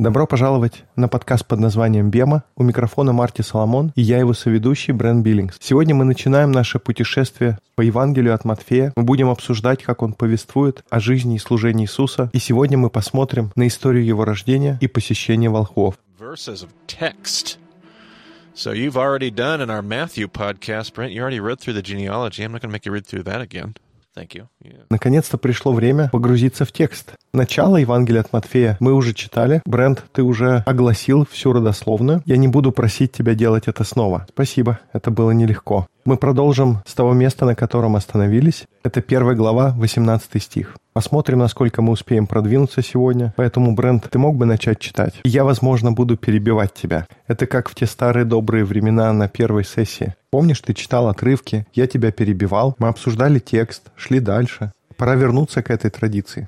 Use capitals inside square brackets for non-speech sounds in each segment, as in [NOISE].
Добро пожаловать на подкаст под названием «Бема». У микрофона Марти Соломон и я его соведущий Брэн Биллингс. Сегодня мы начинаем наше путешествие по Евангелию от Матфея. Мы будем обсуждать, как он повествует о жизни и служении Иисуса. И сегодня мы посмотрим на историю его рождения и посещения волхвов. So you've already done in our Matthew podcast, Brent. You already read through the genealogy. I'm not going to make you read through that again. Thank you. Наконец-то пришло время погрузиться в текст. Начало Евангелия от Матфея мы уже читали. Брент, ты уже огласил всю родословную. Я не буду просить тебя делать это снова. Спасибо, это было нелегко. Мы продолжим с того места, на котором остановились. Это первая глава, 18 стих. Посмотрим, насколько мы успеем продвинуться сегодня. Поэтому, Брент, ты мог бы начать читать? Я, возможно, буду перебивать тебя. Это как в те старые добрые времена на первой сессии. Помнишь, ты читал отрывки, я тебя перебивал, мы обсуждали текст, шли дальше. Пора вернуться к этой традиции.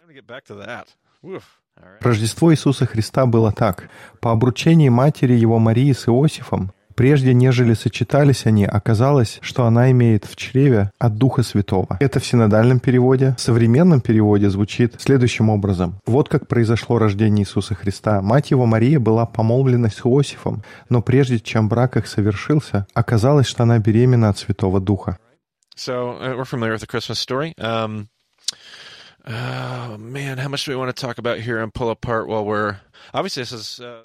Рождество Иисуса Христа было так. По обручении матери его Марии с Иосифом Прежде, нежели сочетались они, оказалось, что она имеет в чреве от Духа Святого. Это в синодальном переводе. В современном переводе звучит следующим образом. Вот как произошло рождение Иисуса Христа. Мать его Мария была помолвлена с Иосифом, но прежде чем брак их совершился, оказалось, что она беременна от Святого Духа. So, uh, we're familiar with the Christmas story. Um, oh, man, how much do we want to talk about here and pull apart while we're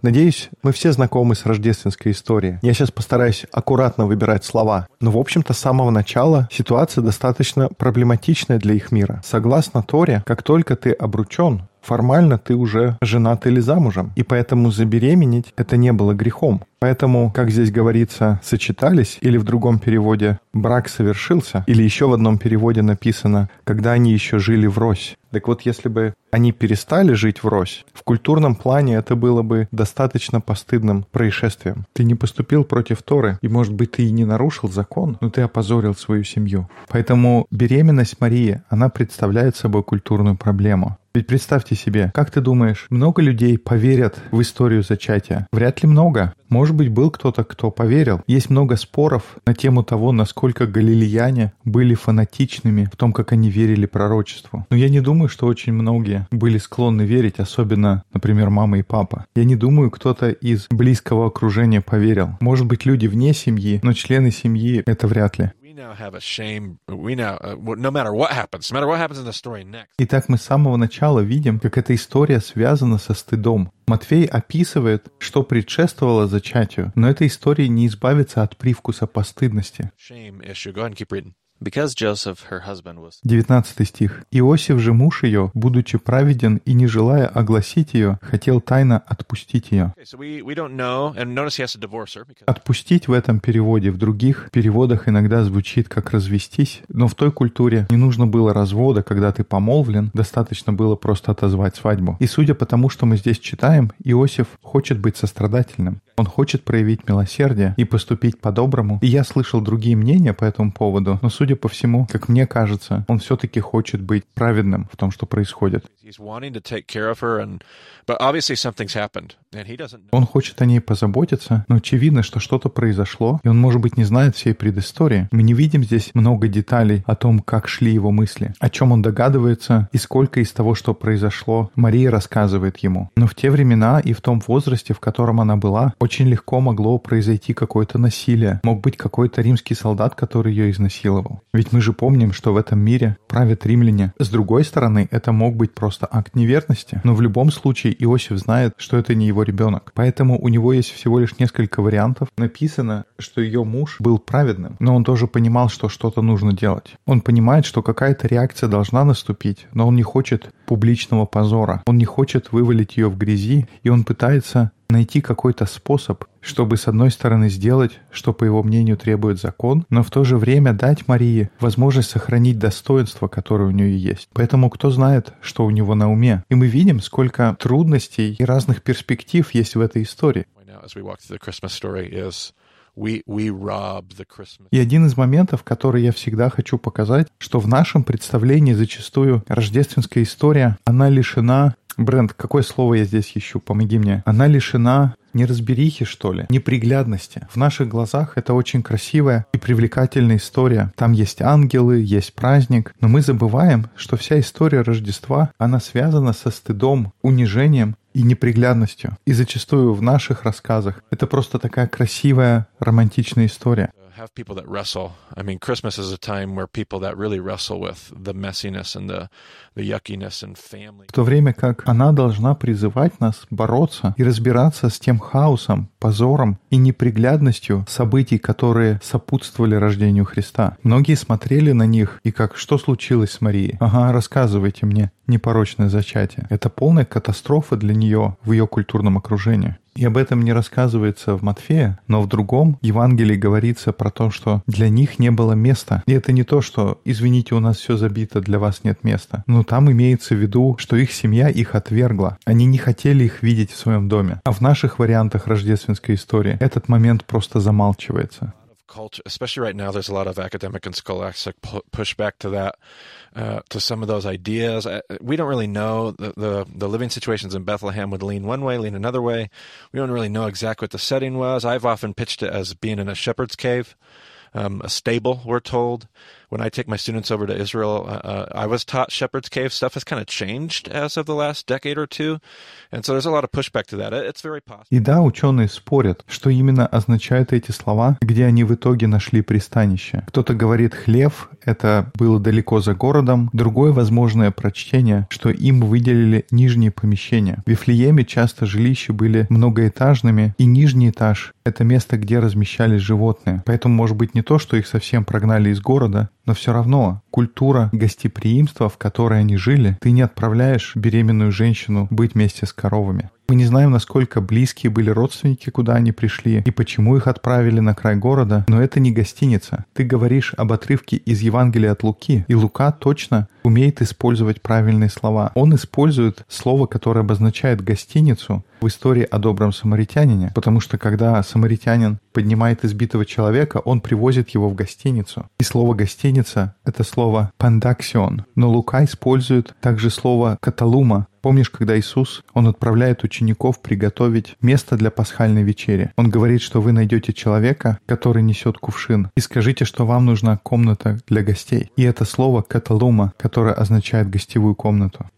Надеюсь, мы все знакомы с рождественской историей. Я сейчас постараюсь аккуратно выбирать слова. Но, в общем-то, с самого начала ситуация достаточно проблематичная для их мира. Согласно Торе, как только ты обручен, формально ты уже женат или замужем, и поэтому забеременеть это не было грехом. Поэтому, как здесь говорится, сочетались, или в другом переводе брак совершился, или еще в одном переводе написано, когда они еще жили врозь. Так вот, если бы они перестали жить врозь, в культурном плане это было бы достаточно постыдным происшествием. Ты не поступил против Торы, и, может быть, ты и не нарушил закон, но ты опозорил свою семью. Поэтому беременность Марии, она представляет собой культурную проблему. Ведь представьте себе, как ты думаешь, много людей поверят в историю зачатия? Вряд ли много. Может быть, был кто-то, кто поверил. Есть много споров на тему того, насколько галилеяне были фанатичными в том, как они верили пророчеству. Но я не думаю, что очень многие были склонны верить, особенно, например, мама и папа. Я не думаю, кто-то из близкого окружения поверил. Может быть, люди вне семьи, но члены семьи — это вряд ли. Итак, мы с самого начала видим, как эта история связана со стыдом. Матфей описывает, что предшествовало зачатию, но эта история не избавится от привкуса постыдности. 19 стих. «Иосиф же муж ее, будучи праведен и не желая огласить ее, хотел тайно отпустить ее». Отпустить в этом переводе, в других переводах иногда звучит как развестись, но в той культуре не нужно было развода, когда ты помолвлен, достаточно было просто отозвать свадьбу. И судя по тому, что мы здесь читаем, Иосиф хочет быть сострадательным. Он хочет проявить милосердие и поступить по-доброму. И я слышал другие мнения по этому поводу, но судя по всему, как мне кажется, он все-таки хочет быть праведным в том, что происходит. Он хочет о ней позаботиться, но очевидно, что что-то произошло, и он, может быть, не знает всей предыстории. Мы не видим здесь много деталей о том, как шли его мысли, о чем он догадывается и сколько из того, что произошло, Мария рассказывает ему. Но в те времена и в том возрасте, в котором она была, очень легко могло произойти какое-то насилие. Мог быть какой-то римский солдат, который ее изнасиловал. Ведь мы же помним, что в этом мире правят римляне. С другой стороны, это мог быть просто акт неверности. Но в любом случае Иосиф знает, что это не его ребенок. Поэтому у него есть всего лишь несколько вариантов. Написано, что ее муж был праведным, но он тоже понимал, что что-то нужно делать. Он понимает, что какая-то реакция должна наступить, но он не хочет публичного позора. Он не хочет вывалить ее в грязи, и он пытается найти какой-то способ, чтобы с одной стороны сделать, что по его мнению требует закон, но в то же время дать Марии возможность сохранить достоинство, которое у нее есть. Поэтому кто знает, что у него на уме. И мы видим, сколько трудностей и разных перспектив есть в этой истории. И один из моментов, который я всегда хочу показать, что в нашем представлении зачастую рождественская история, она лишена Бренд, какое слово я здесь ищу? Помоги мне. Она лишена неразберихи, что ли, неприглядности. В наших глазах это очень красивая и привлекательная история. Там есть ангелы, есть праздник, но мы забываем, что вся история Рождества, она связана со стыдом, унижением и неприглядностью. И зачастую в наших рассказах это просто такая красивая романтичная история. Have people that wrestle. I mean, Christmas is a time where people that really wrestle with the messiness and the, the yuckiness and family. В то время как она должна призывать нас бороться и разбираться с тем хаосом, позором и неприглядностью событий, которые сопутствовали рождению Христа. Многие смотрели на них и как «Что случилось с Марией?» «Ага, рассказывайте мне» непорочное зачатие. Это полная катастрофа для нее в ее культурном окружении. И об этом не рассказывается в Матфея, но в другом Евангелии говорится про то, что для них не было места. И это не то, что «извините, у нас все забито, для вас нет места». Но там имеется в виду, что их семья их отвергла. Они не хотели их видеть в своем доме. А в наших вариантах рождественской истории этот момент просто замалчивается. Culture, especially right now, there's a lot of academic and scholastic pu- pushback to that, uh, to some of those ideas. Uh, we don't really know the, the, the living situations in Bethlehem would lean one way, lean another way. We don't really know exactly what the setting was. I've often pitched it as being in a shepherd's cave, um, a stable. We're told when I take my students over to Israel, uh, uh, I was taught Shepherd's Cave. Stuff has kind of changed as of the last decade or two. And so there's a lot of pushback to that. It's very possible. И да, ученые спорят, что именно означают эти слова, где они в итоге нашли пристанище. Кто-то говорит «хлев» — это было далеко за городом. Другое возможное прочтение, что им выделили нижние помещения. В Вифлееме часто жилища были многоэтажными, и нижний этаж — это место, где размещались животные. Поэтому может быть не то, что их совсем прогнали из города, но все равно культура гостеприимства, в которой они жили, ты не отправляешь беременную женщину быть вместе с коровами. Мы не знаем, насколько близкие были родственники, куда они пришли, и почему их отправили на край города, но это не гостиница. Ты говоришь об отрывке из Евангелия от Луки, и Лука точно умеет использовать правильные слова. Он использует слово, которое обозначает гостиницу в истории о добром самаритянине, потому что когда самаритянин поднимает избитого человека, он привозит его в гостиницу. И слово «гостиница» — это слово «пандаксион», но Лука использует также слово «каталума», Помнишь, когда Иисус, Он отправляет учеников приготовить место для пасхальной вечери? Он говорит, что вы найдете человека, который несет кувшин, и скажите, что вам нужна комната для гостей. И это слово «каталума», которое означает гостевую комнату.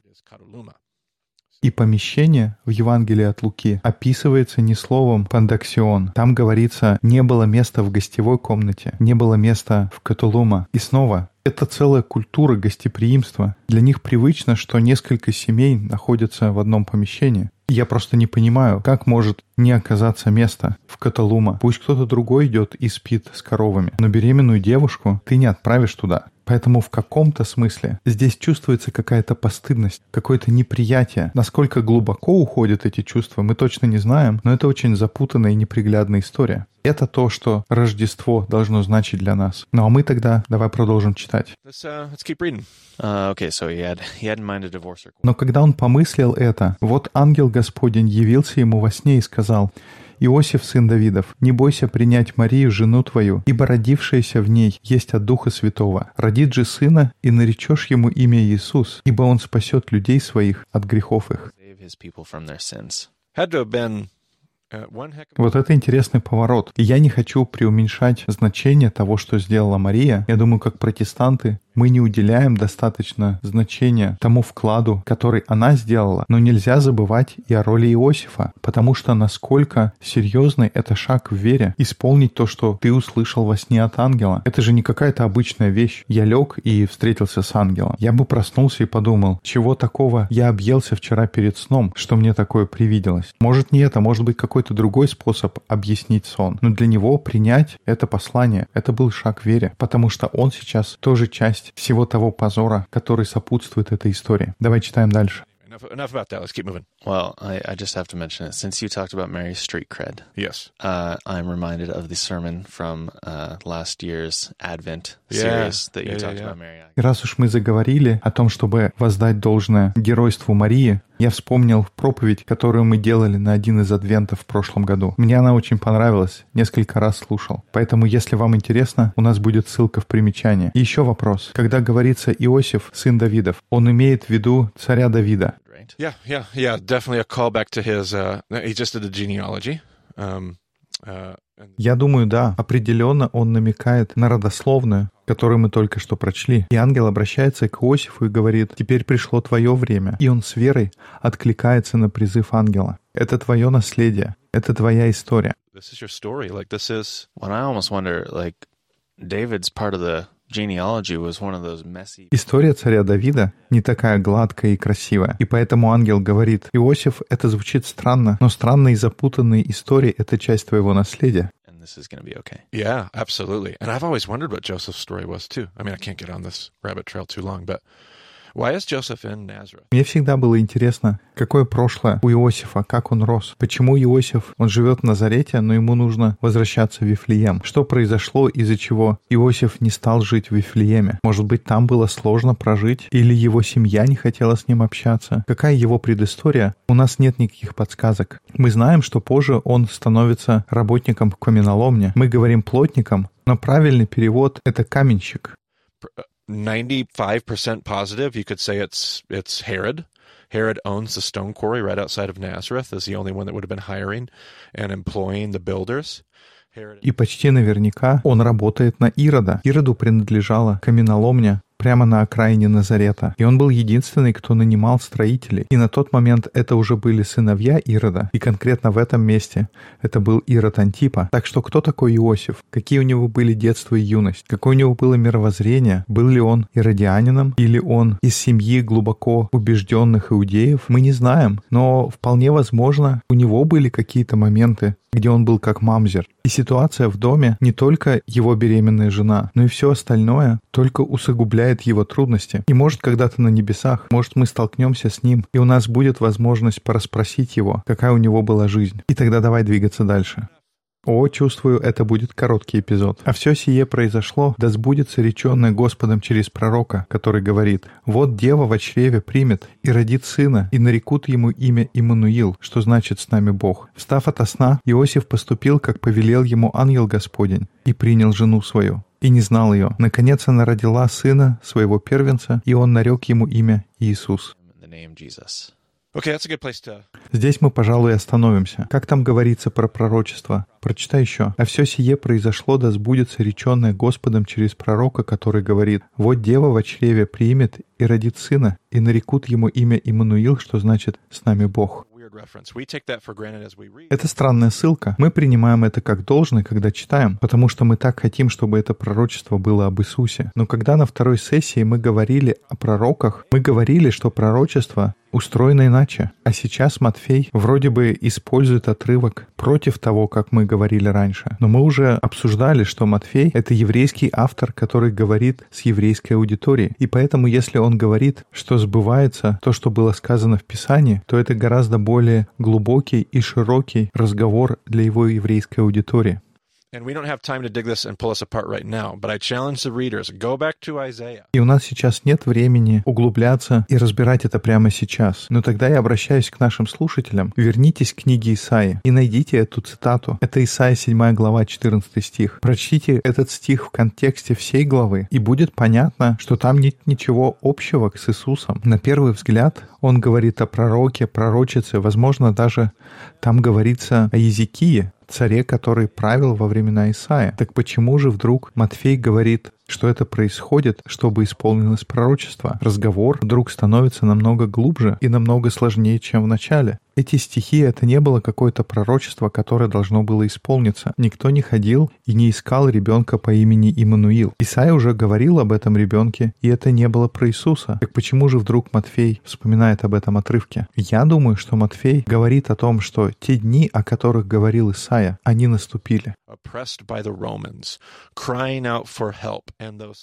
И помещение в Евангелии от Луки описывается не словом «пандаксион». Там говорится «не было места в гостевой комнате, не было места в катулума». И снова это целая культура гостеприимства. Для них привычно, что несколько семей находятся в одном помещении. Я просто не понимаю, как может не оказаться места в Каталума. Пусть кто-то другой идет и спит с коровами, но беременную девушку ты не отправишь туда. Поэтому в каком-то смысле здесь чувствуется какая-то постыдность, какое-то неприятие. Насколько глубоко уходят эти чувства, мы точно не знаем, но это очень запутанная и неприглядная история. Это то, что Рождество должно значить для нас. Ну а мы тогда давай продолжим читать. Но когда он помыслил это, вот ангел Господень явился ему во сне и сказал, Иосиф, сын Давидов, не бойся принять Марию, жену твою, ибо родившаяся в ней есть от Духа Святого. Родит же сына, и наречешь ему имя Иисус, ибо он спасет людей своих от грехов их. uh, Вот это интересный поворот. И я не хочу преуменьшать значение того, что сделала Мария. Я думаю, как протестанты, мы не уделяем достаточно значения тому вкладу, который она сделала. Но нельзя забывать и о роли Иосифа, потому что насколько серьезный это шаг в вере исполнить то, что ты услышал во сне от ангела. Это же не какая-то обычная вещь. Я лег и встретился с ангелом. Я бы проснулся и подумал, чего такого я объелся вчера перед сном, что мне такое привиделось. Может не это, может быть какой-то другой способ объяснить сон. Но для него принять это послание, это был шаг в вере, потому что он сейчас тоже часть всего того позора, который сопутствует этой истории. Давай читаем дальше. enough, enough about that. Let's keep moving. Well, I, I just have to mention it. Since you talked about Mary's street cred, Yes. uh, I'm reminded of the sermon from uh, last year's Advent Yeah. series that you Yeah, yeah, talked yeah. about Mary. И раз уж мы заговорили о том, чтобы воздать должное геройству Марии, я вспомнил проповедь, которую мы делали на один из адвентов в прошлом году. Мне она очень понравилась, несколько раз слушал. Поэтому, если вам интересно, у нас будет ссылка в примечании. И еще вопрос. Когда говорится Иосиф, сын Давидов, он имеет в виду царя Давида. Yeah, yeah, yeah. Я думаю, да, определенно он намекает на родословную, которую мы только что прочли. И ангел обращается к Иосифу и говорит, «Теперь пришло твое время». И он с верой откликается на призыв ангела. Это твое наследие, это твоя история. История царя Давида не такая гладкая и красивая, и поэтому ангел говорит, Иосиф, это звучит странно, но странные и запутанные истории — это часть твоего наследия. This is going to be okay. Yeah, absolutely. And I've always wondered what Joseph's story was too. I mean, I can't get on this rabbit trail too long, but Мне всегда было интересно, какое прошлое у Иосифа, как он рос. Почему Иосиф, он живет в Назарете, но ему нужно возвращаться в Вифлеем. Что произошло, из-за чего Иосиф не стал жить в Вифлееме? Может быть, там было сложно прожить? Или его семья не хотела с ним общаться? Какая его предыстория? У нас нет никаких подсказок. Мы знаем, что позже он становится работником в каменоломне. Мы говорим плотником, но правильный перевод — это каменщик. 95% positive you could say it's it's Herod. Herod owns the stone quarry right outside of Nazareth, is the only one that would have been hiring and employing the builders. И почти наверняка он работает на Ирода. Ироду принадлежала каменоломня прямо на окраине Назарета. И он был единственный, кто нанимал строителей. И на тот момент это уже были сыновья Ирода. И конкретно в этом месте это был Ирод Антипа. Так что кто такой Иосиф? Какие у него были детство и юность? Какое у него было мировоззрение? Был ли он иродианином? Или он из семьи глубоко убежденных иудеев? Мы не знаем. Но вполне возможно, у него были какие-то моменты, где он был как мамзер. И ситуация в доме не только его беременная жена, но и все остальное только усугубляет его трудности. И может когда-то на небесах, может мы столкнемся с ним, и у нас будет возможность порасспросить его, какая у него была жизнь. И тогда давай двигаться дальше. О, чувствую, это будет короткий эпизод. А все сие произошло, да сбудется реченное Господом через пророка, который говорит, «Вот дева во чреве примет и родит сына, и нарекут ему имя Иммануил, что значит «с нами Бог». Встав ото сна, Иосиф поступил, как повелел ему ангел Господень, и принял жену свою, и не знал ее. Наконец она родила сына, своего первенца, и он нарек ему имя Иисус. Okay, that's a good place to Здесь мы, пожалуй, остановимся. Как там говорится про пророчество? Прочитай еще. «А все сие произошло, да сбудется реченное Господом через пророка, который говорит, «Вот дева во чреве примет и родит сына, и нарекут ему имя Иммануил, что значит «с нами Бог». Это странная ссылка. Мы принимаем это как должное, когда читаем, потому что мы так хотим, чтобы это пророчество было об Иисусе. Но когда на второй сессии мы говорили о пророках, мы говорили, что пророчество устроено иначе. А сейчас Матфей вроде бы использует отрывок против того, как мы говорили раньше. Но мы уже обсуждали, что Матфей — это еврейский автор, который говорит с еврейской аудиторией. И поэтому, если он говорит, что сбывается то, что было сказано в Писании, то это гораздо более глубокий и широкий разговор для его еврейской аудитории. And we don't have time to dig this and pull us apart right now, but I challenge the readers go back to Isaiah. И у нас сейчас нет времени углубляться и разбирать это прямо сейчас. Но тогда я обращаюсь к нашим слушателям. Вернитесь к книге Исаи и найдите эту цитату. Это Исаия 7 глава 14 стих. Прочтите этот стих в контексте всей главы, и будет понятно, что там нет ничего общего с Иисусом. На первый взгляд он говорит о пророке, пророчице, возможно, даже там говорится о Езекии, царе, который правил во времена Исаия. Так почему же вдруг Матфей говорит, что это происходит, чтобы исполнилось пророчество? Разговор вдруг становится намного глубже и намного сложнее, чем в начале. Эти стихи — это не было какое-то пророчество, которое должно было исполниться. Никто не ходил и не искал ребенка по имени Иммануил. Исаия уже говорил об этом ребенке, и это не было про Иисуса. Так почему же вдруг Матфей вспоминает об этом отрывке? Я думаю, что Матфей говорит о том, что те дни, о которых говорил Исаия, они наступили. Oppressed by the Romans, crying out for help,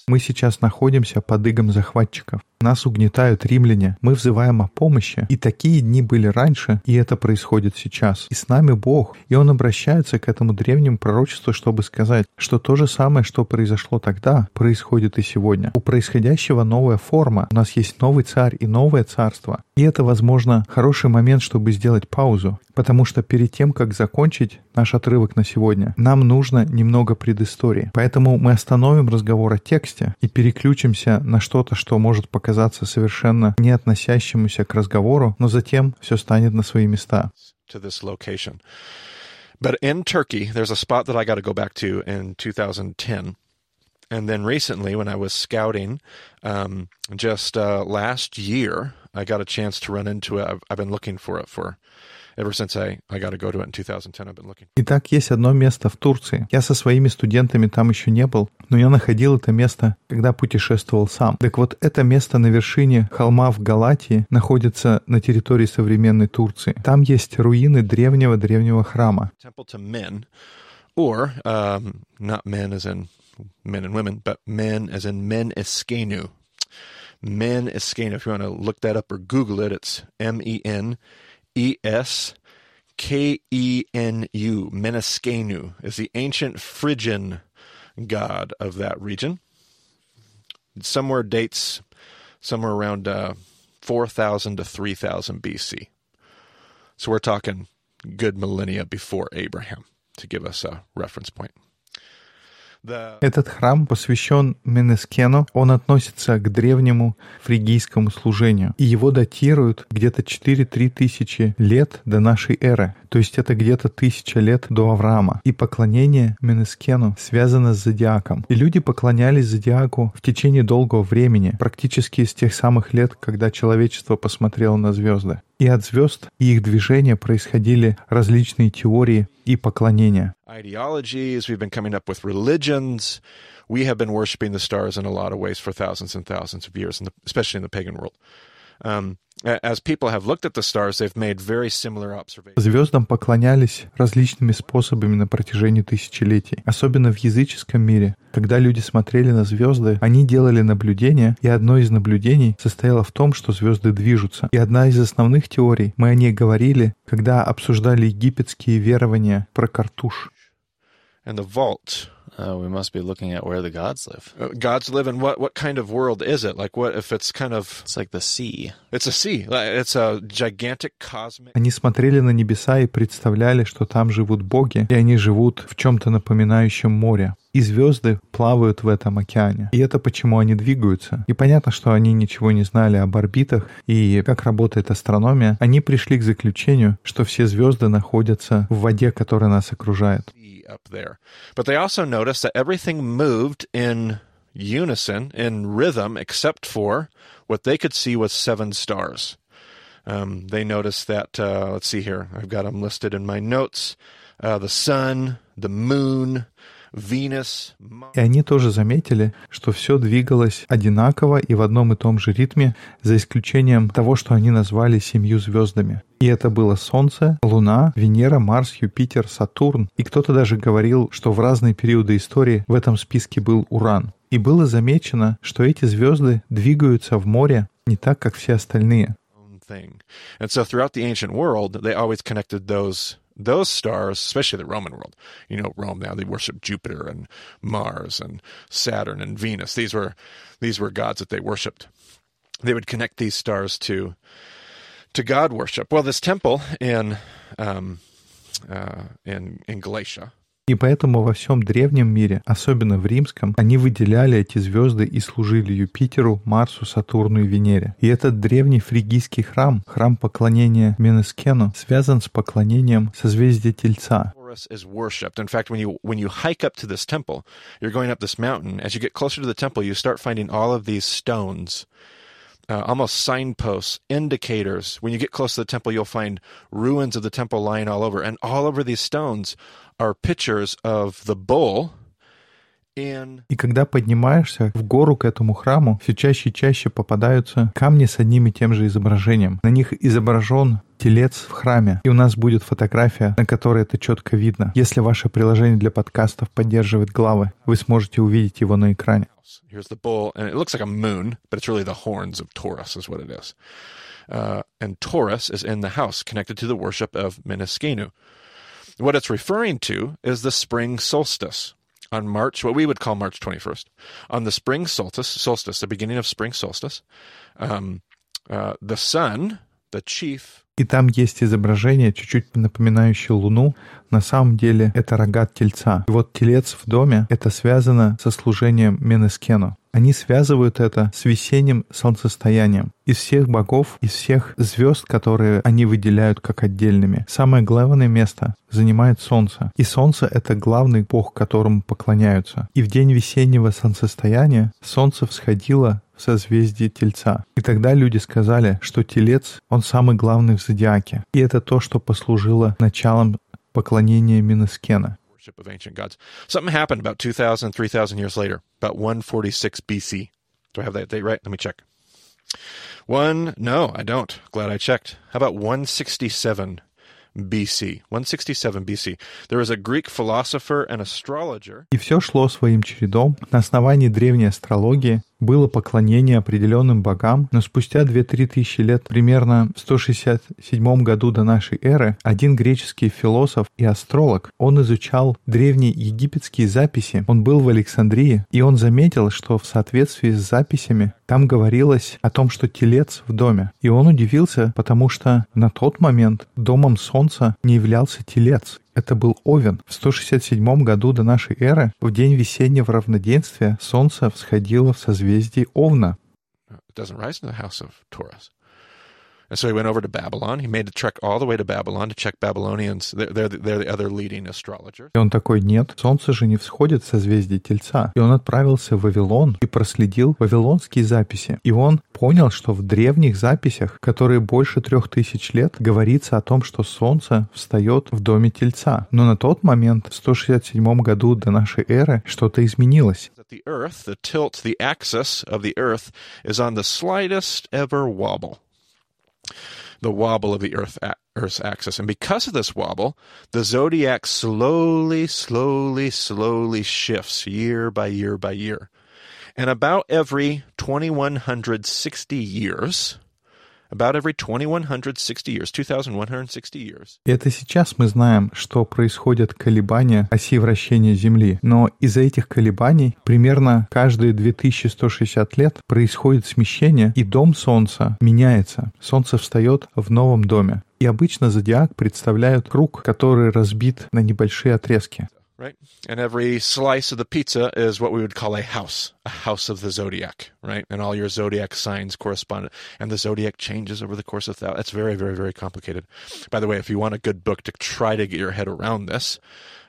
Мы сейчас находимся под игом захватчиков. Нас угнетают римляне. Мы взываем о помощи. И такие дни были раньше, и это происходит сейчас. И с нами Бог. И Он обращается к этому древнему пророчеству, чтобы сказать, что то же самое, что произошло тогда, происходит и сегодня. У происходящего новая форма. У нас есть новый царь и новое царство. И это, возможно, хороший момент, чтобы сделать паузу. Потому что перед тем, как закончить наш отрывок на сегодня, нам нужно немного предыстории. Поэтому мы остановим разговор о тексте и переключимся на что-то, что может показаться совершенно не относящемуся к разговору, но затем все станет на свои места. But in Turkey, there's a spot that I got to go back to in 2010. And then recently, when I was scouting, um, just uh, last year, I got a chance to run into it. I've, I've been looking for it for ever since I, I got to go to it in 2010. I've been looking. Итак, есть одно место в Турции. Я со своими студентами там еще не был, но я находил это место, когда путешествовал сам. Так вот, это место на вершине холма в Галатии находится на территории современной Турции. Там есть руины древнего-древнего храма. Temple to men, or um, not men as in men and women, but men as in men eskenu. Men eskenu. If you want to look that up or Google it, it's M E N E S K E N U. Meneskenu is the ancient Phrygian god of that region. Somewhere dates somewhere around uh, 4000 to 3000 BC. So we're talking good millennia before Abraham to give us a reference point. Этот храм посвящен Менескену, он относится к древнему фригийскому служению, и его датируют где-то 4-3 тысячи лет до нашей эры, то есть это где-то тысяча лет до Авраама. И поклонение Менескену связано с зодиаком. И люди поклонялись зодиаку в течение долгого времени, практически с тех самых лет, когда человечество посмотрело на звезды. И от звезд и их движения происходили различные теории и поклонения. ideologies, we've been coming up with religions. We have been worshiping the stars in a lot of ways for thousands and thousands of years, in the, especially in the pagan world. Um, observations. Звездам поклонялись различными способами на протяжении тысячелетий. Особенно в языческом мире. Когда люди смотрели на звезды, они делали наблюдения, и одно из наблюдений состояло в том, что звезды движутся. И одна из основных теорий, мы о ней говорили, когда обсуждали египетские верования про картуш. And the vault. Uh, we must be looking at where the gods live. Uh, gods live in what? What kind of world is it? Like, what if it's kind of? It's like the sea. It's a sea. It's a gigantic cosmic. Они смотрели на небеса и представляли, что там живут боги, и они живут в чем-то напоминающем море. И звезды плавают в этом океане. И это почему они двигаются. И понятно, что они ничего не знали об орбитах и как работает астрономия. Они пришли к заключению, что все звезды находятся в воде, которая нас окружает. Up there. But they also noticed that everything moved in unison, in rhythm, except for what they could see was seven stars. Um, they noticed that, uh, let's see here, I've got them listed in my notes uh, the sun, the moon. И они тоже заметили, что все двигалось одинаково и в одном и том же ритме, за исключением того, что они назвали семью звездами. И это было Солнце, Луна, Венера, Марс, Юпитер, Сатурн. И кто-то даже говорил, что в разные периоды истории в этом списке был Уран. И было замечено, что эти звезды двигаются в море не так, как все остальные. Thing. And so throughout the ancient world, they always connected those those stars, especially the Roman world. You know, Rome now they worship Jupiter and Mars and Saturn and Venus. These were these were gods that they worshipped. They would connect these stars to to God worship. Well, this temple in um, uh, in in Galatia И поэтому во всем древнем мире, особенно в римском, они выделяли эти звезды и служили Юпитеру, Марсу, Сатурну и Венере. И этот древний фригийский храм, храм поклонения Менескену, связан с поклонением созвездия Тельца. Is worshipped. In fact, when you when you hike up to this temple, you're going up this mountain. As you get closer to the temple, you start finding all of these stones, uh, almost signposts, indicators. When you get close to the temple, you'll find ruins of the temple lying all over, and all over these stones are pictures of the bull И когда поднимаешься в гору к этому храму, все чаще и чаще попадаются камни с одним и тем же изображением. На них изображен телец в храме. И у нас будет фотография, на которой это четко видно. Если ваше приложение для подкастов поддерживает главы, вы сможете увидеть его на экране. Here's the bull, and it looks like a moon, but it's really the horns of Taurus, is what it is. Uh, and Taurus is in the house, connected to the worship of Meniskenu. What it's referring to is the spring solstice on March, what we would call March 21st. On the spring solstice, solstice, the beginning of spring solstice, um, uh, the sun, the chief И там есть изображение, чуть-чуть напоминающее Луну. На самом деле это рогат тельца. И вот телец в доме, это связано со служением Менескену. Они связывают это с весенним солнцестоянием. Из всех богов, из всех звезд, которые они выделяют как отдельными, самое главное место занимает Солнце. И Солнце — это главный бог, которому поклоняются. И в день весеннего солнцестояния Солнце всходило в созвездии Тельца. И тогда люди сказали, что Телец, он самый главный в зодиаке. И это то, что послужило началом поклонения of ancient gods. Something happened about 2,000, 3,000 years later, about 146 BC. Do I have that date right? Let me check. One, no, I don't. Glad I checked. How about 167 BC? 167 BC. There was a Greek philosopher and astrologer. И все шло своим чередом. На основании древней астрологии было поклонение определенным богам, но спустя 2-3 тысячи лет, примерно в 167 году до нашей эры, один греческий философ и астролог, он изучал древние египетские записи, он был в Александрии, и он заметил, что в соответствии с записями там говорилось о том, что телец в доме. И он удивился, потому что на тот момент домом солнца не являлся телец. Это был Овен. В 167 году до нашей эры, в день весеннего равноденствия, солнце всходило в созвездии Овна. It doesn't rise in the house of Taurus. And so he went over to Babylon. He made the trek all the way to Babylon to check Babylonians. They're, they're, the- they're the other leading astrologers. И он такой, нет, солнце же не всходит в созвездие Тельца. И он отправился в Вавилон и проследил вавилонские записи. И он понял, что в древних записях, которые больше трех тысяч лет, говорится о том, что солнце встает в доме Тельца. Но на тот момент, в 167 году до нашей эры, что-то изменилось. The Earth, the tilt, the axis of the Earth is on the slightest ever wobble. The wobble of the Earth Earth's axis, and because of this wobble, the zodiac slowly, slowly, slowly shifts year by year by year, and about every 2160 years, about every 2160 years, 2160 years, это сейчас мы знаем, что происходят колебания оси вращения Земли. Но из-за этих колебаний примерно каждые 2160 лет происходит смещение, и дом Солнца меняется. Солнце встает в новом доме. И обычно зодиак представляет круг, который разбит на небольшие отрезки. Right? And every slice of the pizza is what we would call a house, a house of the zodiac, right? And all your zodiac signs correspond. And the zodiac changes over the course of that. That's very, very, very complicated. By the way, if you want a good book to try to get your head around this,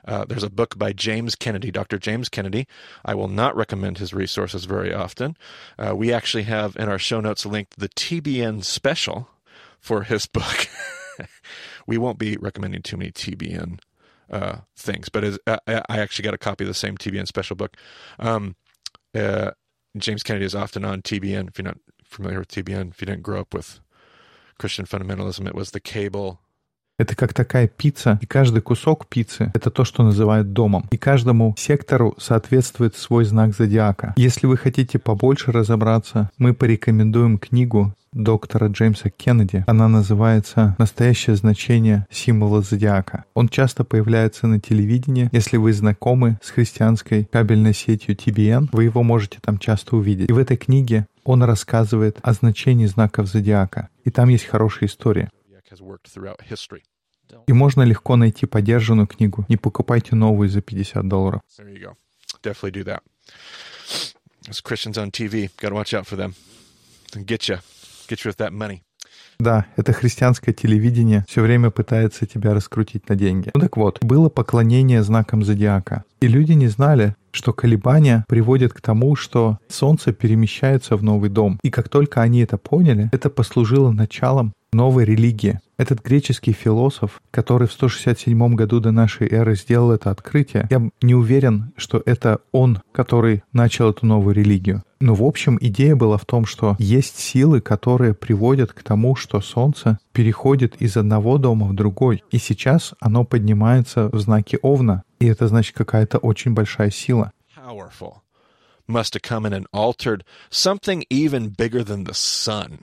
uh, there's a book by James Kennedy, Dr. James Kennedy. I will not recommend his resources very often. Uh, we actually have in our show notes linked the TBN special for his book. [LAUGHS] we won't be recommending too many TBN uh, things, but as, I, I actually got a copy of the same TBN special book. Um, uh, James Kennedy is often on TBN. If you're not familiar with TBN, if you didn't grow up with Christian fundamentalism, it was the cable Это как такая пицца, и каждый кусок пиццы — это то, что называют домом. И каждому сектору соответствует свой знак зодиака. Если вы хотите побольше разобраться, мы порекомендуем книгу доктора Джеймса Кеннеди. Она называется «Настоящее значение символа зодиака». Он часто появляется на телевидении. Если вы знакомы с христианской кабельной сетью TBN, вы его можете там часто увидеть. И в этой книге он рассказывает о значении знаков зодиака. И там есть хорошая история. has worked throughout history. И можно легко найти подержанную книгу. Не покупайте новую за 50 долларов. Definitely do that. As Christians on TV, got to watch out for them. Get you, get you with that money. Да, это христианское телевидение все время пытается тебя раскрутить на деньги. Ну так вот, было поклонение знакам зодиака. И люди не знали, что колебания приводят к тому, что Солнце перемещается в новый дом. И как только они это поняли, это послужило началом новой религии. Этот греческий философ, который в 167 году до нашей эры сделал это открытие, я не уверен, что это он, который начал эту новую религию. Но в общем идея была в том, что есть силы, которые приводят к тому, что Солнце переходит из одного дома в другой. И сейчас оно поднимается в знаке Овна. И это значит какая-то очень большая сила. Powerful. Must have come in and altered something even bigger than the sun.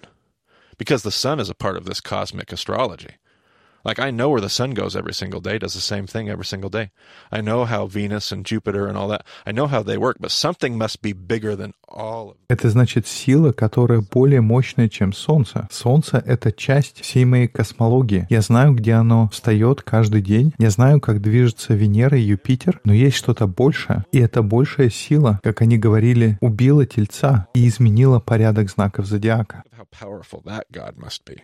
Because the sun is a part of this cosmic astrology. Like I know where the sun goes every single day, does the same thing every single day. I know how Venus and Jupiter and all that. I know how they work, but something must be bigger than all of. Это значит сила, которая более мощная, чем Солнце. Солнце — это часть всей моей космологии. Я знаю, где оно встает каждый день. Я знаю, как движется Венера и Юпитер. Но есть что-то большее. И эта большая сила, как они говорили, убила Тельца и изменила порядок знаков зодиака. How powerful that God must be.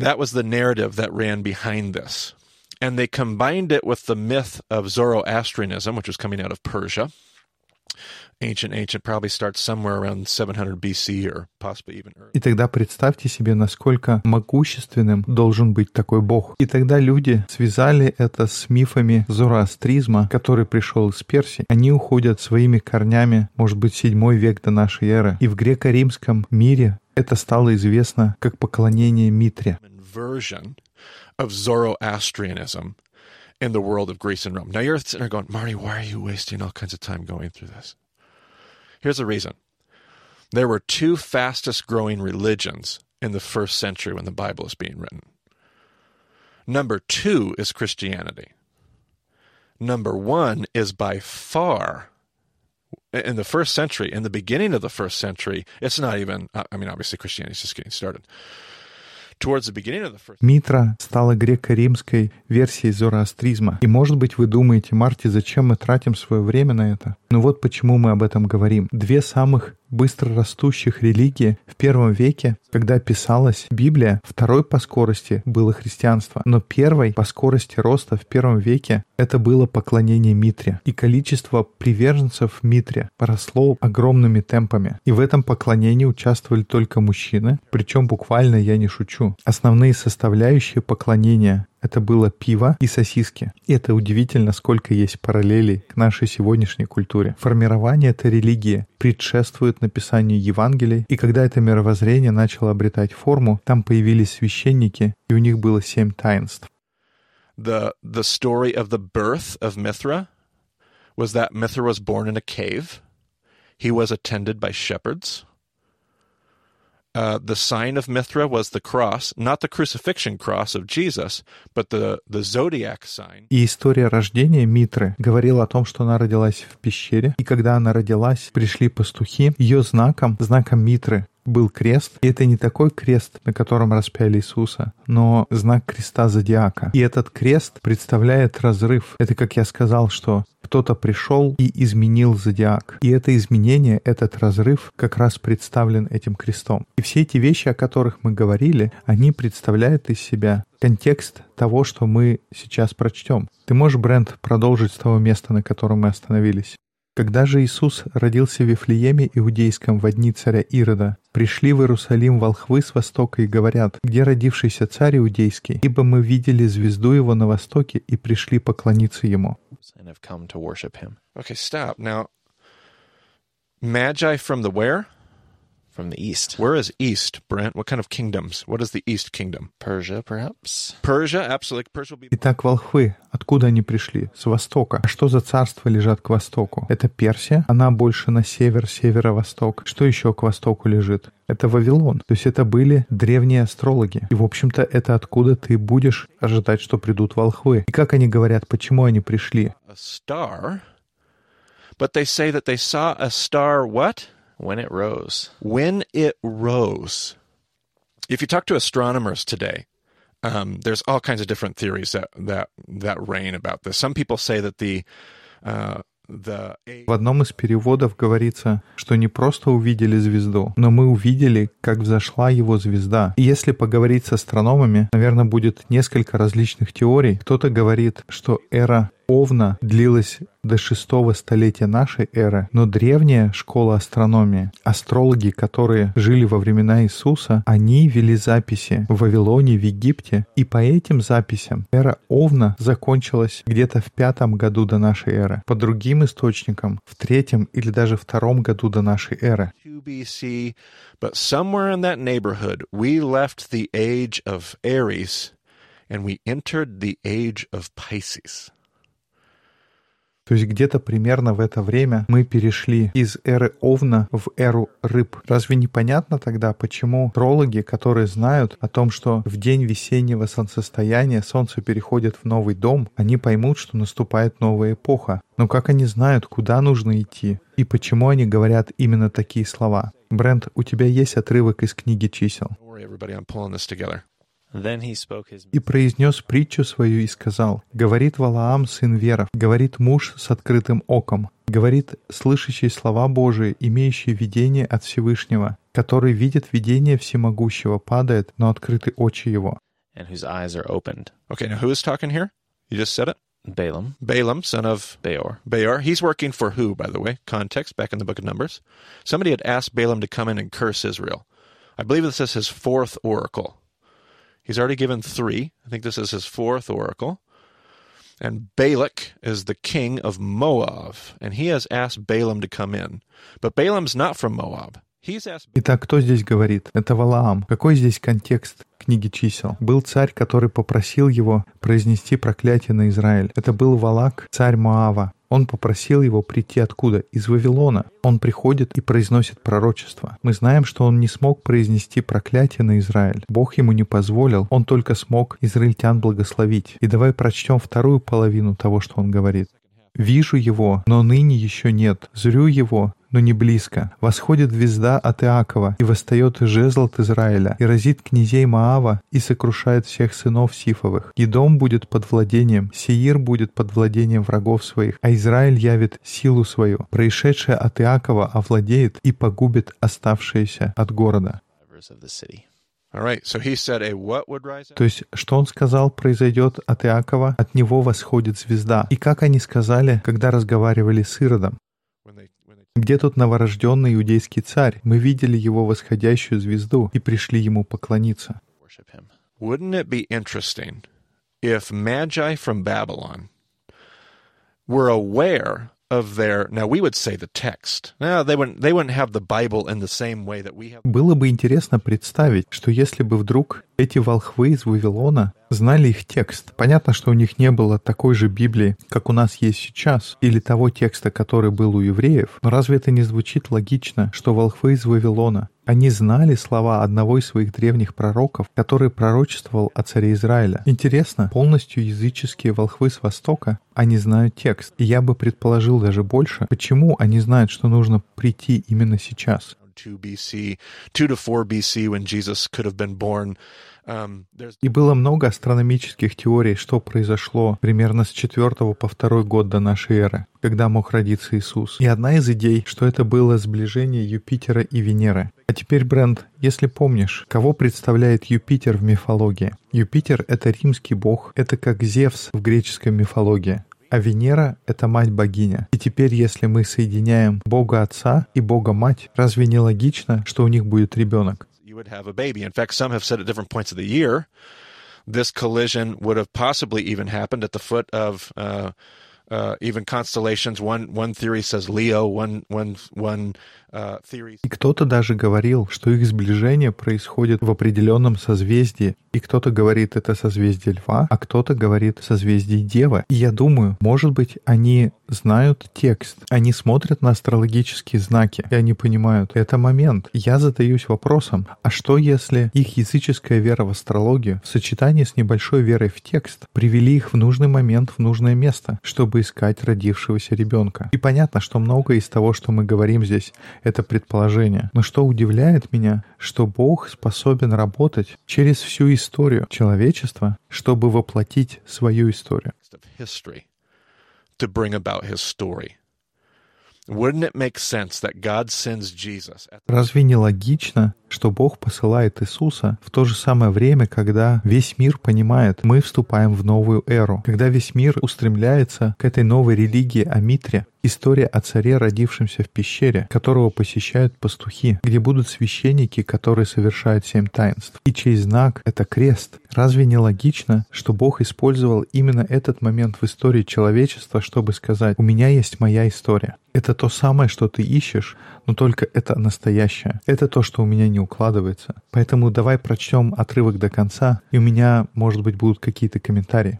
That was the narrative that ran behind this. And they combined it with the myth of Zoroastrianism, which was coming out of Persia. Ancient, ancient probably starts somewhere around 700 BC or possibly even earlier. И тогда представьте себе, насколько могущественным должен быть такой бог. И тогда люди связали это с мифами зороастризма, который пришел из Персии. Они уходят своими корнями, может быть, седьмой век до нашей эры. И в греко-римском мире это стало известно как поклонение Митре. Version of Zoroastrianism in the world of Greece and Rome. Now you're sitting there going, Marty, why are you wasting all kinds of time going through this? Here's the reason. There were two fastest growing religions in the first century when the Bible is being written. Number two is Christianity. Number one is by far, in the first century, in the beginning of the first century, it's not even, I mean, obviously Christianity is just getting started. Митра стала греко-римской версией зороастризма. И, может быть, вы думаете, Марти, зачем мы тратим свое время на это? Ну вот почему мы об этом говорим. Две самых быстро растущих религии в первом веке, когда писалась Библия, второй по скорости было христианство, но первой по скорости роста в первом веке это было поклонение Митре. И количество приверженцев Митре росло огромными темпами. И в этом поклонении участвовали только мужчины, причем буквально я не шучу. Основные составляющие поклонения это было пиво и сосиски. И это удивительно, сколько есть параллелей к нашей сегодняшней культуре. Формирование этой религии предшествует написанию Евангелий, и когда это мировоззрение начало обретать форму, там появились священники, и у них было семь таинств. the the story of the birth of Mithra was that Mithra was born in a cave. He was attended by shepherds. Uh, the sign of Mithra was the cross, not the crucifixion cross of Jesus, but the, the zodiac sign. И история рождения Митры говорила о том, что она родилась в пещере, и когда она родилась, пришли пастухи. Ее знаком, знаком Митры, был крест, и это не такой крест, на котором распяли Иисуса, но знак креста зодиака. И этот крест представляет разрыв. Это, как я сказал, что кто-то пришел и изменил зодиак. И это изменение, этот разрыв как раз представлен этим крестом. И все эти вещи, о которых мы говорили, они представляют из себя контекст того, что мы сейчас прочтем. Ты можешь, Брент, продолжить с того места, на котором мы остановились? Когда же Иисус родился в Вифлееме Иудейском в дни царя Ирода, пришли в Иерусалим волхвы с востока и говорят, где родившийся царь Иудейский, ибо мы видели звезду его на востоке и пришли поклониться ему. Okay, stop. Now, Magi from the where? From the east. Where is East, Brent? What kind of kingdoms? What is the East kingdom? Persia, perhaps? Persia, absolutely. Persia will be. Итак, волхвы, откуда они пришли? С востока. А что за царства лежат к востоку? Это Персия, она больше на север, северо-восток. Что еще к востоку лежит? Это Вавилон. То есть это были древние астрологи. И, в общем-то, это откуда ты будешь ожидать, что придут волхвы. И как они говорят, почему они пришли? a star, but they say that they saw a star what? When it rose. When it rose. If you talk to astronomers today, um, there's all kinds of different theories that that that reign about this. Some people say that the uh, the В одном из переводов говорится, что не просто увидели звезду, но мы увидели, как взошла его звезда. И если поговорить с астрономами, наверное, будет несколько различных теорий. Кто-то говорит, что эра Овна длилась до шестого столетия нашей эры, но древняя школа астрономии, астрологи, которые жили во времена Иисуса, они вели записи в Вавилоне, в Египте, и по этим записям эра Овна закончилась где-то в пятом году до нашей эры. По другим источникам, в третьем или даже втором году до нашей эры. 2 BC, but somewhere in that neighborhood, we left the age of Aries and we entered the age of Pisces. То есть где-то примерно в это время мы перешли из эры Овна в эру рыб. Разве не понятно тогда, почему трологи, которые знают о том, что в день весеннего солнцестояния солнце переходит в новый дом, они поймут, что наступает новая эпоха. Но как они знают, куда нужно идти? И почему они говорят именно такие слова? Брент, у тебя есть отрывок из книги чисел. И произнес притчу свою и сказал, «Говорит Валаам, сын Веров, говорит муж с открытым оком, говорит слышащий слова Божии, имеющий видение от Всевышнего, который видит видение всемогущего, падает, но открыты очи его». Okay, now who is talking here? You just said it? Balaam. Balaam, son of Beor. Beor. He's working for who, by the way? Context back in the book of Numbers. Somebody had asked Balaam to come in and curse Israel. I believe this is his fourth oracle. He's already given three. I think this is his fourth oracle. And Balak is the king of Moab, and he has asked Balaam to come in. But Balaam's not from Moab. Итак, кто здесь говорит? Это Валаам. Какой здесь контекст книги чисел? Был царь, который попросил его произнести проклятие на Израиль. Это был Валак, царь Моава. Он попросил его прийти откуда? Из Вавилона. Он приходит и произносит пророчество. Мы знаем, что он не смог произнести проклятие на Израиль. Бог ему не позволил, он только смог израильтян благословить. И давай прочтем вторую половину того, что он говорит. «Вижу его, но ныне еще нет. Зрю его, но не близко. Восходит звезда от Иакова, и восстает жезл от Израиля, и разит князей Маава, и сокрушает всех сынов Сифовых. И дом будет под владением, Сеир будет под владением врагов своих, а Израиль явит силу свою. Происшедшее от Иакова овладеет и погубит оставшиеся от города. То есть, что он сказал, произойдет от Иакова, от него восходит звезда. И как они сказали, когда разговаривали с Иродом? Где тот новорожденный иудейский царь? Мы видели его восходящую звезду и пришли ему поклониться. If Magi from Babylon were aware of their now we would say the text. Now they wouldn't they wouldn't have the Bible in the same way that we have. Было бы интересно представить, что если бы вдруг эти волхвы из Вавилона знали их текст. Понятно, что у них не было такой же Библии, как у нас есть сейчас, или того текста, который был у евреев. Но разве это не звучит логично, что волхвы из Вавилона, они знали слова одного из своих древних пророков, который пророчествовал о царе Израиля. Интересно, полностью языческие волхвы с Востока, они знают текст. И я бы предположил даже больше, почему они знают, что нужно прийти именно сейчас. 2 BC, 2 to 4 BC, when Jesus could have been born. Um, И было много астрономических теорий, что произошло примерно с 4 по 2 год до нашей эры, когда мог родиться Иисус. И одна из идей, что это было сближение Юпитера и Венеры. А теперь, Брент, если помнишь, кого представляет Юпитер в мифологии? Юпитер — это римский бог, это как Зевс в греческой мифологии. А Венера — это мать-богиня. И теперь, если мы соединяем Бога Отца и Бога Мать, разве не логично, что у них будет ребенок? This collision would have possibly even happened at the foot of uh, uh, even constellations. One one theory says Leo. One one one uh. И кто-то даже говорил, что их сближение происходит в определенном созвездии, и кто-то говорит это созвездие Льва, а кто-то говорит созвездие Девы. И я думаю, может быть, они знают текст, они смотрят на астрологические знаки, и они понимают, это момент. Я задаюсь вопросом, а что если их языческая вера в астрологию в сочетании с небольшой верой в текст привели их в нужный момент в нужное место, чтобы искать родившегося ребенка? И понятно, что многое из того, что мы говорим здесь, это предположение. Но что удивляет меня, что Бог способен работать через всю историю человечества, чтобы воплотить свою историю. Разве не логично, что Бог посылает Иисуса в то же самое время, когда весь мир понимает, мы вступаем в новую эру, когда весь мир устремляется к этой новой религии Амитре, История о царе, родившемся в пещере, которого посещают пастухи, где будут священники, которые совершают семь таинств, и чей знак — это крест. Разве не логично, что Бог использовал именно этот момент в истории человечества, чтобы сказать «У меня есть моя история». Это то самое, что ты ищешь, но только это настоящее. Это то, что у меня не укладывается. Поэтому давай прочтем отрывок до конца, и у меня, может быть, будут какие-то комментарии.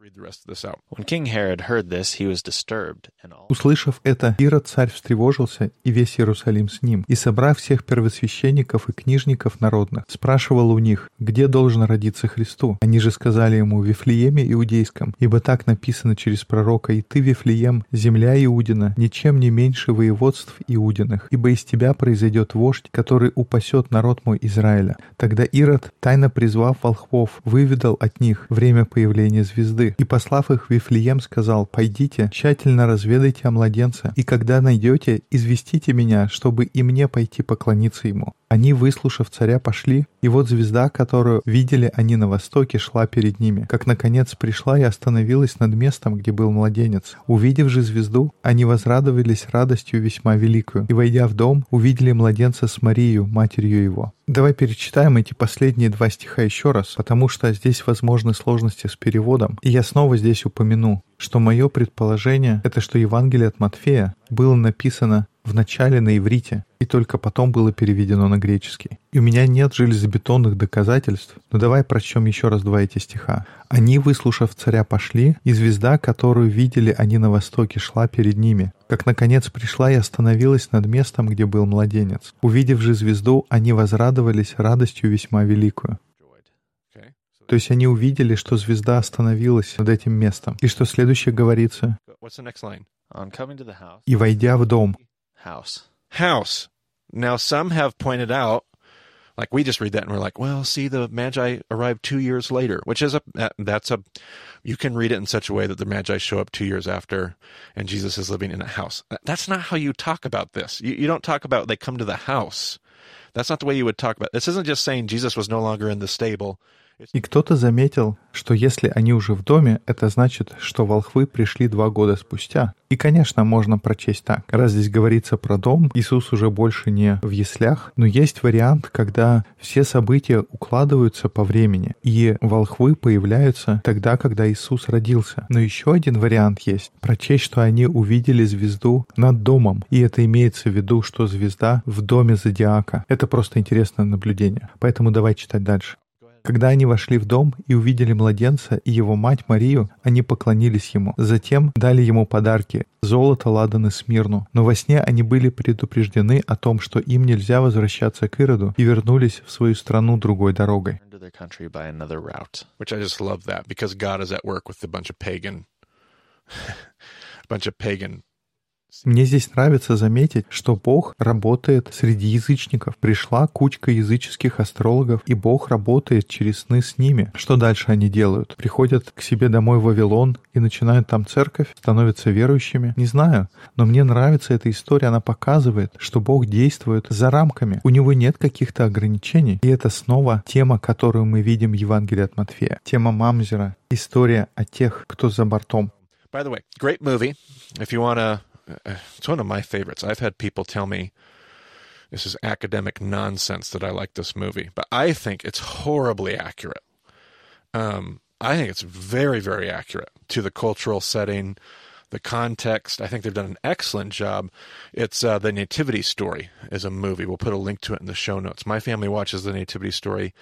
Услышав это, Ирод царь встревожился, и весь Иерусалим с ним, и, собрав всех первосвященников и книжников народных, спрашивал у них, где должен родиться Христу. Они же сказали ему в Вифлееме Иудейском, ибо так написано через пророка, «И ты, Вифлеем, земля Иудина, ничем не меньше воеводств Иудиных, ибо из тебя произойдет вождь, который упасет народ мой Израиля». Тогда Ирод, тайно призвав волхвов, выведал от них время появления звезды, и, послав их в Вифлеем, сказал, «Пойдите, тщательно разведайте о младенце, и когда найдете, известите меня, чтобы и мне пойти поклониться ему». Они, выслушав царя, пошли, и вот звезда, которую видели они на востоке, шла перед ними, как наконец пришла и остановилась над местом, где был младенец. Увидев же звезду, они возрадовались радостью весьма великую, и, войдя в дом, увидели младенца с Марией, матерью его. Давай перечитаем эти последние два стиха еще раз, потому что здесь возможны сложности с переводом, и я снова здесь упомяну, что мое предположение — это что Евангелие от Матфея было написано вначале на иврите, и только потом было переведено на греческий. И у меня нет железобетонных доказательств, но давай прочтем еще раз два эти стиха. «Они, выслушав царя, пошли, и звезда, которую видели они на востоке, шла перед ними, как, наконец, пришла и остановилась над местом, где был младенец. Увидев же звезду, они возрадовались радостью весьма великую». То есть они увидели, что звезда остановилась над этим местом. И что следующее говорится? «И войдя в дом». House. House. Now, some have pointed out, like we just read that and we're like, well, see, the Magi arrived two years later, which is a that's a, you can read it in such a way that the Magi show up two years after and Jesus is living in a house. That's not how you talk about this. You, you don't talk about they come to the house. That's not the way you would talk about This isn't just saying Jesus was no longer in the stable. И кто-то заметил, что если они уже в доме, это значит, что волхвы пришли два года спустя. И, конечно, можно прочесть так. Раз здесь говорится про дом, Иисус уже больше не в яслях, но есть вариант, когда все события укладываются по времени, и волхвы появляются тогда, когда Иисус родился. Но еще один вариант есть. Прочесть, что они увидели звезду над домом, и это имеется в виду, что звезда в доме зодиака. Это просто интересное наблюдение. Поэтому давай читать дальше. Когда они вошли в дом и увидели младенца и его мать Марию, они поклонились ему. Затем дали ему подарки — золото, ладан и смирну. Но во сне они были предупреждены о том, что им нельзя возвращаться к Ироду, и вернулись в свою страну другой дорогой [LAUGHS] a bunch of pagan. Мне здесь нравится заметить, что Бог работает среди язычников. Пришла кучка языческих астрологов, и Бог работает через сны с ними. Что дальше они делают? Приходят к себе домой в Вавилон и начинают там церковь, становятся верующими? Не знаю, но мне нравится эта история. Она показывает, что Бог действует за рамками. У него нет каких-то ограничений. И это снова тема, которую мы видим в Евангелии от Матфея. Тема Мамзера. История о тех, кто за бортом. By the way, great movie. If you uh, it's one of my favorites. I've had people tell me this is academic nonsense that I like this movie, but I think it's horribly accurate. Um, I think it's very, very accurate to the cultural setting, the context. I think they've done an excellent job. It's uh, the Nativity Story is a movie. We'll put a link to it in the show notes. My family watches the Nativity Story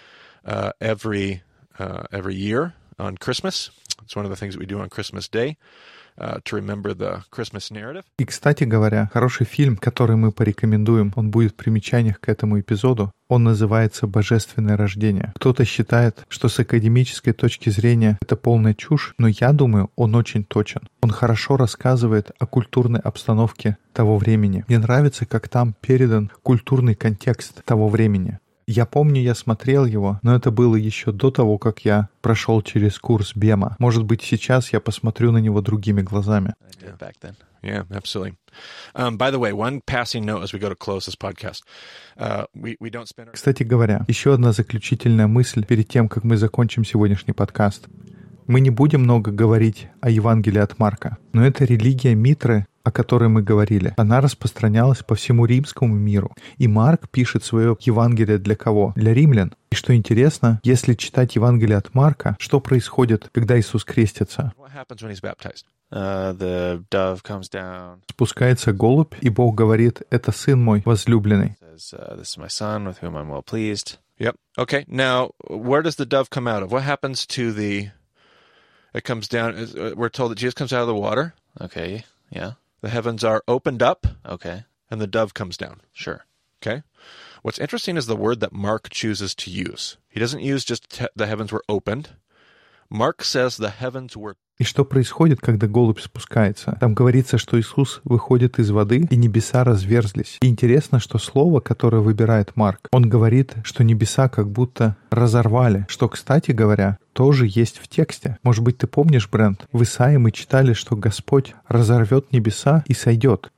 uh, every uh, every year on Christmas. It's one of the things that we do on Christmas Day narrative. И, кстати говоря, хороший фильм, который мы порекомендуем, он будет в примечаниях к этому эпизоду. Он называется «Божественное рождение». Кто-то считает, что с академической точки зрения это полная чушь, но я думаю, он очень точен. Он хорошо рассказывает о культурной обстановке того времени. Мне нравится, как там передан культурный контекст того времени. Я помню, я смотрел его, но это было еще до того, как я прошел через курс Бема. Может быть, сейчас я посмотрю на него другими глазами. Yeah, absolutely. Um, by the way, one passing note as we go to close this podcast. Uh, we, we don't spend our Кстати говоря, еще одна заключительная мысль перед тем, как мы закончим сегодняшний подкаст. Мы не будем много говорить о Евангелии от Марка, но эта религия Митры, о которой мы говорили, она распространялась по всему римскому миру. И Марк пишет свое Евангелие для кого? Для римлян. И что интересно, если читать Евангелие от Марка, что происходит, когда Иисус крестится? Uh, Спускается голубь, и Бог говорит, это сын мой возлюбленный. says, "This is my son, with whom I'm well pleased." Yep. Okay. Now, where does the dove come out of? What happens to the It comes down. We're told that Jesus comes out of the water. Okay. Yeah. The heavens are opened up, Okay. and the dove comes down. Sure. Okay. What's interesting is the word that Mark chooses to use. He doesn't use just te- the heavens were opened. Mark says the heavens were И что происходит, когда голубь спускается? Там говорится, что Иисус выходит из воды, и небеса разверзлись. И интересно, что слово, которое выбирает Марк, он говорит, что небеса как будто разорвали, что, кстати говоря, тоже есть в тексте. Может быть, ты помнишь, Брент, в Исаии мы читали, что Господь разорвет небеса и сойдет.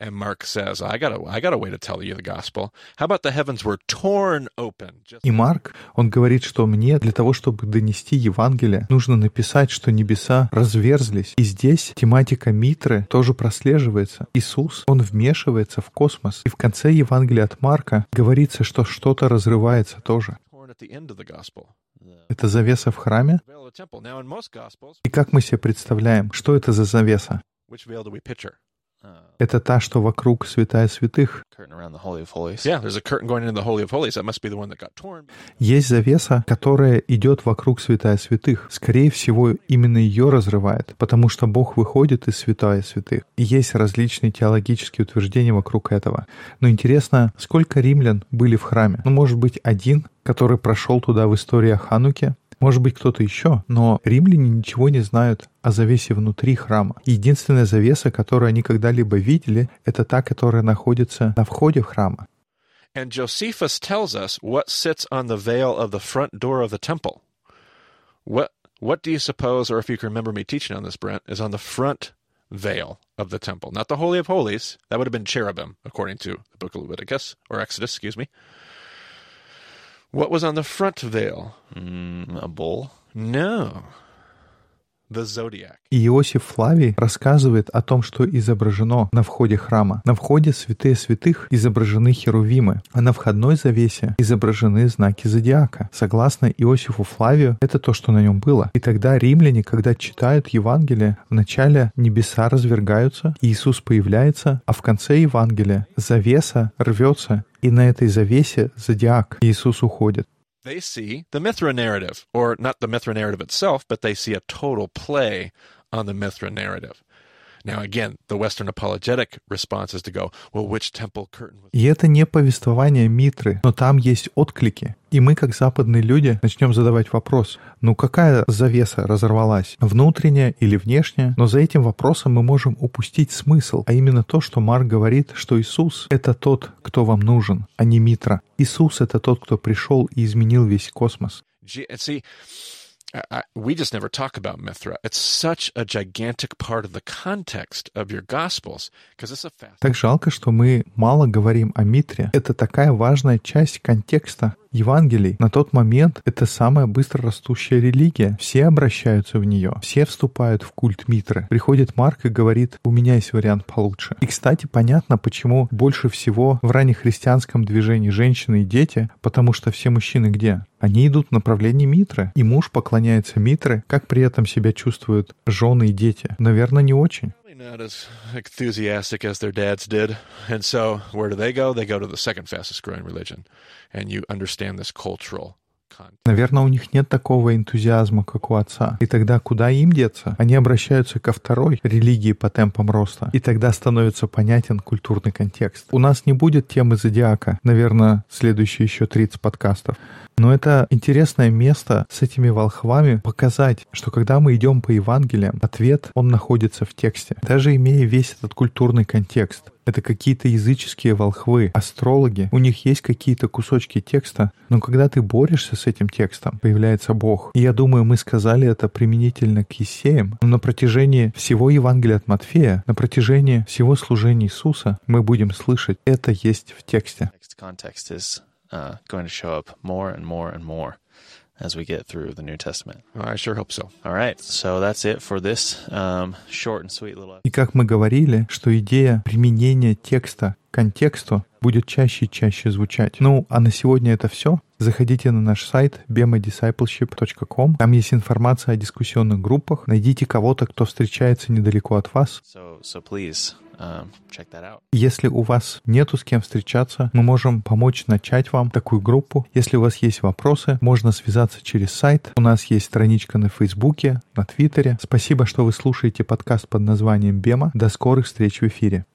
And Mark says, I got a, I got a way to tell you the gospel. How about the heavens were torn open? Just И Марк, он говорит, что мне для того, чтобы донести Евангелие, нужно написать, что небеса разверзлись. И здесь тематика Митры тоже прослеживается. Иисус, он вмешивается в космос. И в конце Евангелия от Марка говорится, что что-то разрывается тоже. torn at the end of the gospel. Это завеса в храме? И как мы себе представляем, что это за завеса? Uh, Это та, что вокруг святая святых. Есть завеса, которая идет вокруг святая святых. Скорее всего, именно ее разрывает, потому что Бог выходит из святая святых. И есть различные теологические утверждения вокруг этого. Но интересно, сколько римлян были в храме? Ну, может быть, один, который прошел туда в истории о Хануке? Может быть, кто-то еще, но римляне ничего не знают о завесе внутри храма. Единственная завеса, которую они когда-либо видели, это та, которая находится на входе в храма. And Josephus tells us what sits on the veil of the front door of the temple. What what do you suppose, or if you can remember me teaching on this, Brent, is on the front veil of the temple? Not the Holy of Holies. That would have been cherubim, according to the book of Leviticus, or Exodus, excuse me. What was on the front veil? Mm, a bull. No. Иосиф Флавий рассказывает о том, что изображено на входе храма. На входе святые святых изображены херувимы, а на входной завесе изображены знаки зодиака. Согласно Иосифу Флавию, это то, что на нем было. И тогда римляне, когда читают Евангелие, вначале небеса развергаются, Иисус появляется, а в конце Евангелия завеса рвется, и на этой завесе зодиак Иисус уходит. They see the Mithra narrative, or not the Mithra narrative itself, but they see a total play on the Mithra narrative. И это не повествование Митры, но там есть отклики. И мы, как западные люди, начнем задавать вопрос, ну какая завеса разорвалась, внутренняя или внешняя? Но за этим вопросом мы можем упустить смысл, а именно то, что Марк говорит, что Иисус — это тот, кто вам нужен, а не Митра. Иисус — это тот, кто пришел и изменил весь космос. See, I, we just never talk about Mithra. It's such a gigantic part of the context of your Gospels because it's a fast. Так жалко, что мы мало говорим о Митре. Это такая важная часть контекста Евангелий. На тот момент это самая быстро растущая религия. Все обращаются в нее. Все вступают в культ Митры. Приходит Марк и говорит, у меня есть вариант получше. И, кстати, понятно, почему больше всего в раннехристианском движении женщины и дети, потому что все мужчины где? Они идут в направлении Митры. И муж поклоняется Митры. Как при этом себя чувствуют жены и дети? Наверное, не очень. Not as enthusiastic as their dads did. And so, where do they go? They go to the second fastest growing religion. And you understand this cultural. Наверное, у них нет такого энтузиазма, как у отца. И тогда куда им деться? Они обращаются ко второй религии по темпам роста. И тогда становится понятен культурный контекст. У нас не будет темы зодиака. Наверное, следующие еще 30 подкастов. Но это интересное место с этими волхвами показать, что когда мы идем по Евангелиям, ответ, он находится в тексте. Даже имея весь этот культурный контекст. Это какие-то языческие волхвы, астрологи. У них есть какие-то кусочки текста, но когда ты борешься с этим текстом, появляется Бог. И я думаю, мы сказали это применительно к Есеям, но на протяжении всего Евангелия от Матфея, на протяжении всего служения Иисуса мы будем слышать, это есть в тексте. Uh, going to show up more and more and more as we get through the New Testament. I sure hope so. All right, so that's it for this um, short and sweet little. И как мы говорили, что идея применения текста к контексту будет чаще и чаще звучать. Ну, а на сегодня это все. Заходите на наш сайт bemadiscipleship.com. Там есть информация о дискуссионных группах. Найдите кого-то, кто встречается недалеко от вас. So so please out. Если у вас нету с кем встречаться, мы можем помочь начать вам такую группу. Если у вас есть вопросы, можно связаться через сайт. У нас есть страничка на Фейсбуке, на Твиттере. Спасибо, что вы слушаете подкаст под названием «Бема». До скорых встреч в эфире.